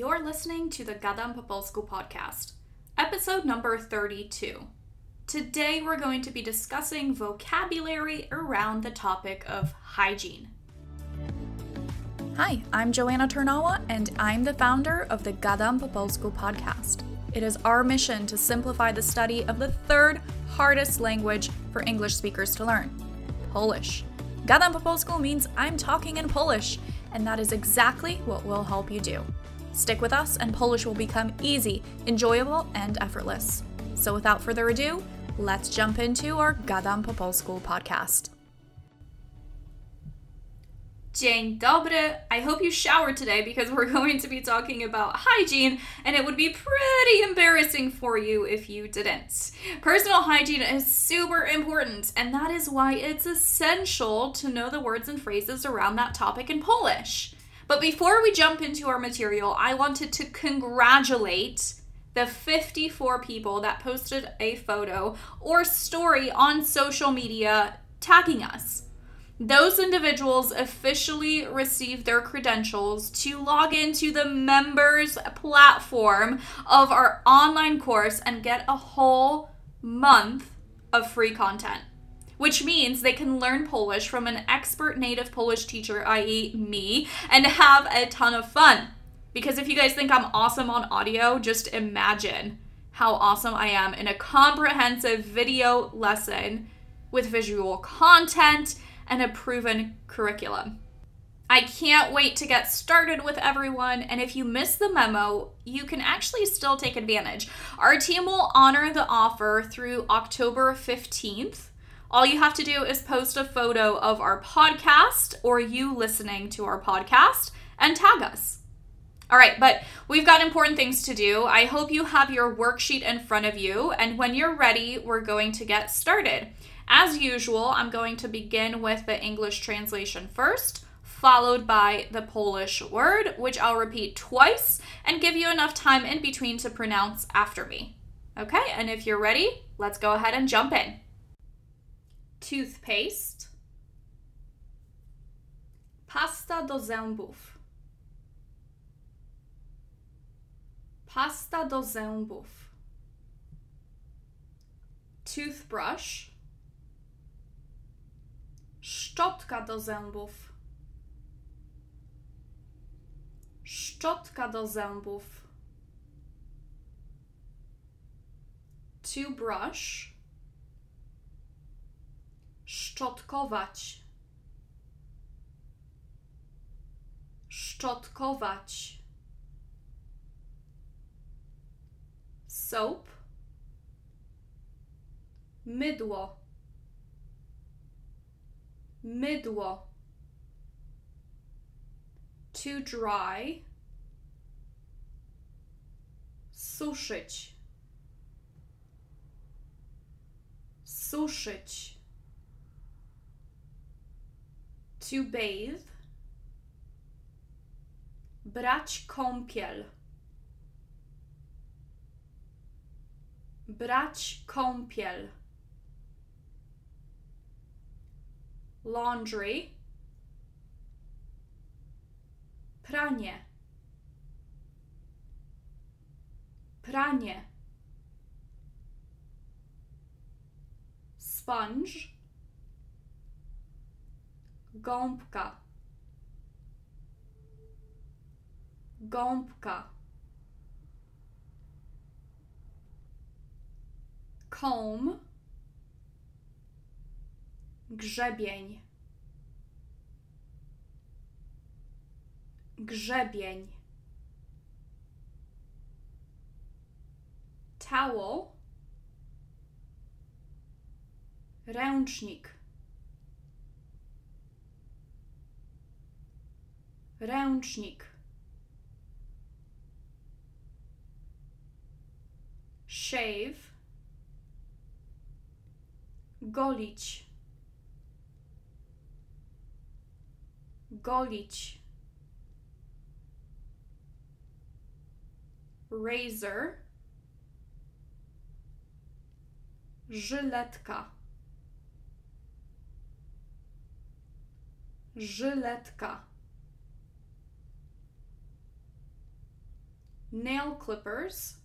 You're listening to the Gadam po Polsku podcast, episode number 32. Today we're going to be discussing vocabulary around the topic of hygiene. Hi, I'm Joanna Turnawa, and I'm the founder of the Gadam po Polsku podcast. It is our mission to simplify the study of the third hardest language for English speakers to learn Polish. Gadam po Polsku means I'm talking in Polish, and that is exactly what we'll help you do. Stick with us, and Polish will become easy, enjoyable, and effortless. So, without further ado, let's jump into our Gadam po Polsku podcast. Dzień dobry. I hope you showered today because we're going to be talking about hygiene, and it would be pretty embarrassing for you if you didn't. Personal hygiene is super important, and that is why it's essential to know the words and phrases around that topic in Polish. But before we jump into our material, I wanted to congratulate the 54 people that posted a photo or story on social media tagging us. Those individuals officially received their credentials to log into the members platform of our online course and get a whole month of free content which means they can learn Polish from an expert native Polish teacher, i.e., me, and have a ton of fun. Because if you guys think I'm awesome on audio, just imagine how awesome I am in a comprehensive video lesson with visual content and a proven curriculum. I can't wait to get started with everyone, and if you miss the memo, you can actually still take advantage. Our team will honor the offer through October 15th all you have to do is post a photo of our podcast or you listening to our podcast and tag us. All right, but we've got important things to do. I hope you have your worksheet in front of you, and when you're ready, we're going to get started. As usual, I'm going to begin with the English translation first, followed by the Polish word, which I'll repeat twice and give you enough time in between to pronounce after me. Okay, and if you're ready, let's go ahead and jump in toothpaste, pasta do zębów, pasta do zębów, toothbrush, szczotka do zębów, szczotka do zębów, to brush, szczotkować, szczotkować. Soap, mydło, mydło. To dry, suszyć, suszyć to bathe, brać kąpiel, brać kąpiel, laundry, pranie, pranie, sponge, gąbka, gąbka, comb, grzebień, grzebień, towel, ręcznik ręcznik, shave, golić, golić, razor, żyletka. Żyletka. Nail clippers,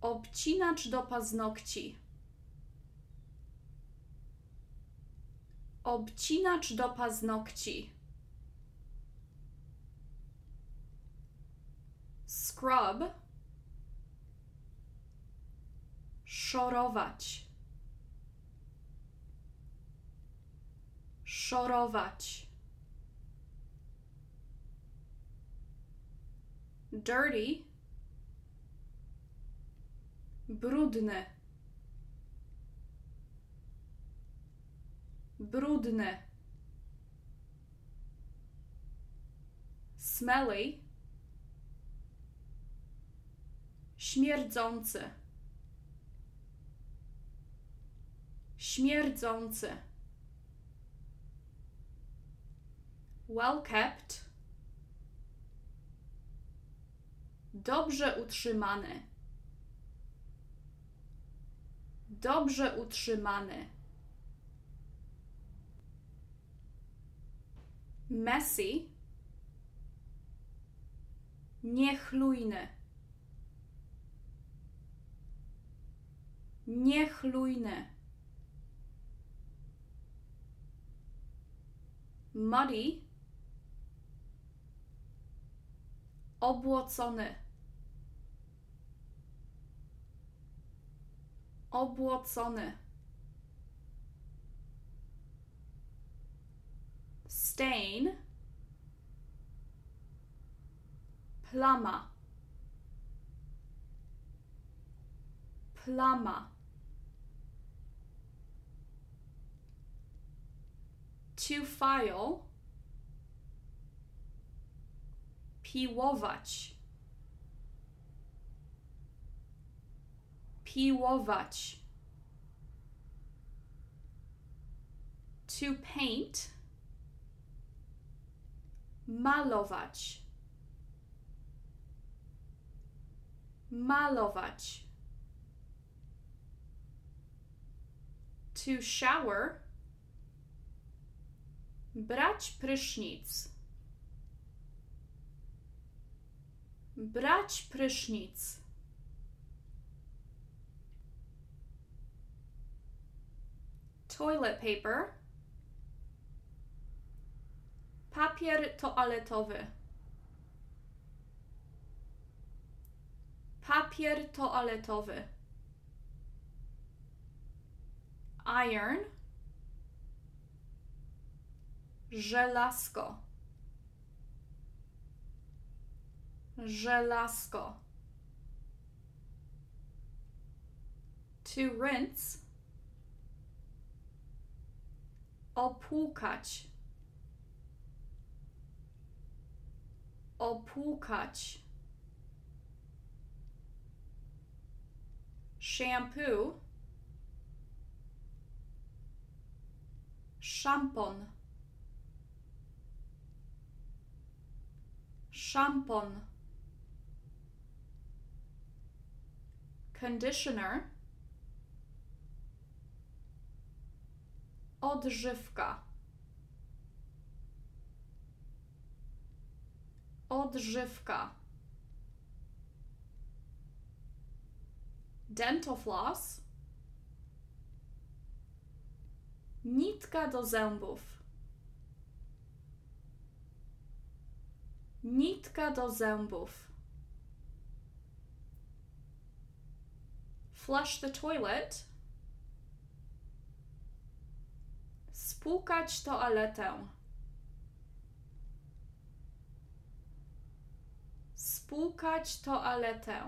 obcinacz do paznokci, obcinacz do paznokci, scrub, szorować, szorować. Dirty, brudny, brudny, smelly, śmierdzący, śmierdzący, well kept, Dobrze utrzymany. Dobrze utrzymany. Messy. Niechlujny. Niechlujny. Muddy. Obłocony. Obłocony. Stain, plama, plama. To file, piłować. Piłować. To paint. Malować. Malować. To shower. Brać prysznic. Brać prysznic. Toilet paper, papier toaletowy, papier toaletowy, iron, żelazko, żelazko, to rinse, opłukać, opłukać. Shampoo, szampon, szampon. Conditioner, Odżywka. Odżywka. Dental floss. Nitka do zębów. Nitka do zębów. Flush the toilet. Spłukać toaletę. Spłukać toaletę.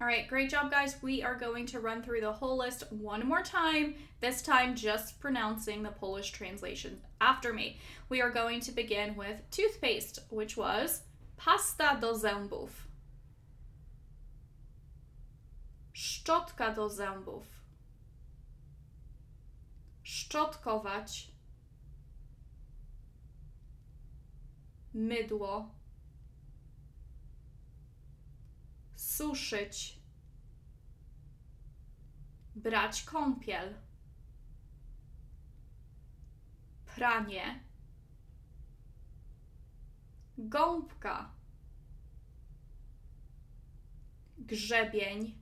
All right, great job, guys. We are going to run through the whole list one more time, this time just pronouncing the Polish translation after me. We are going to begin with toothpaste, which was pasta do zębów. Szczotka do zębów szczotkować, mydło, suszyć, brać kąpiel, pranie, Gąbka. Grzebień.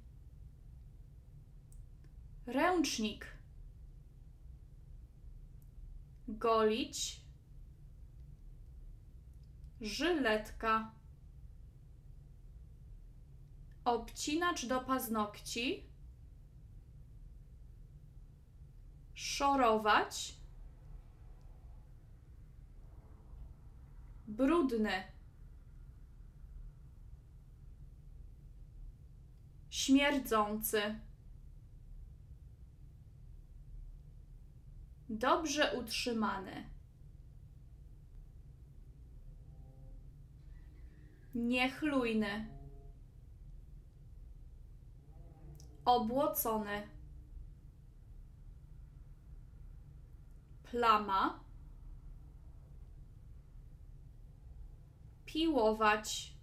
Ręcznik. Golić. Żyletka. Obcinacz do paznokci. Szorować. Brudny. Śmierdzący. Dobrze utrzymany. Niechlujny. Obłocony. Plama. Piłować.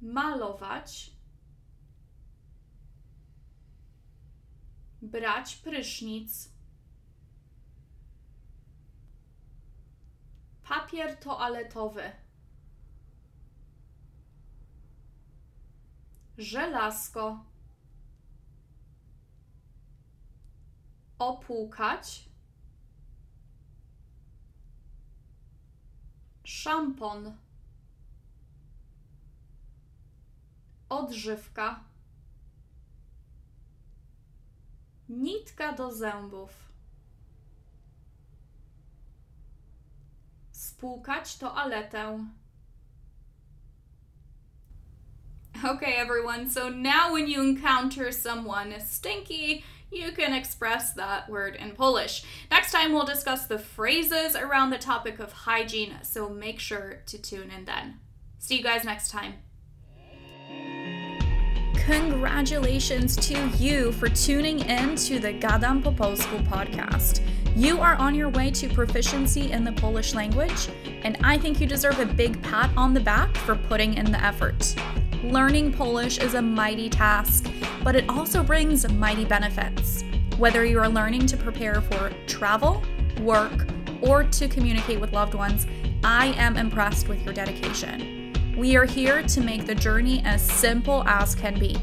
Malować. Brać prysznic. Papier toaletowy. Żelazko. Opłukać. Szampon. Odżywka. Nitka do zębów. Spłukać toaletę. Okay, everyone, so now when you encounter someone stinky, you can express that word in Polish. Next time, we'll discuss the phrases around the topic of hygiene, so make sure to tune in then. See you guys next time. Congratulations to you for tuning in to the Gadam po Polsku podcast. You are on your way to proficiency in the Polish language, and I think you deserve a big pat on the back for putting in the effort. Learning Polish is a mighty task, but it also brings mighty benefits. Whether you are learning to prepare for travel, work, or to communicate with loved ones, I am impressed with your dedication. We are here to make the journey as simple as can be.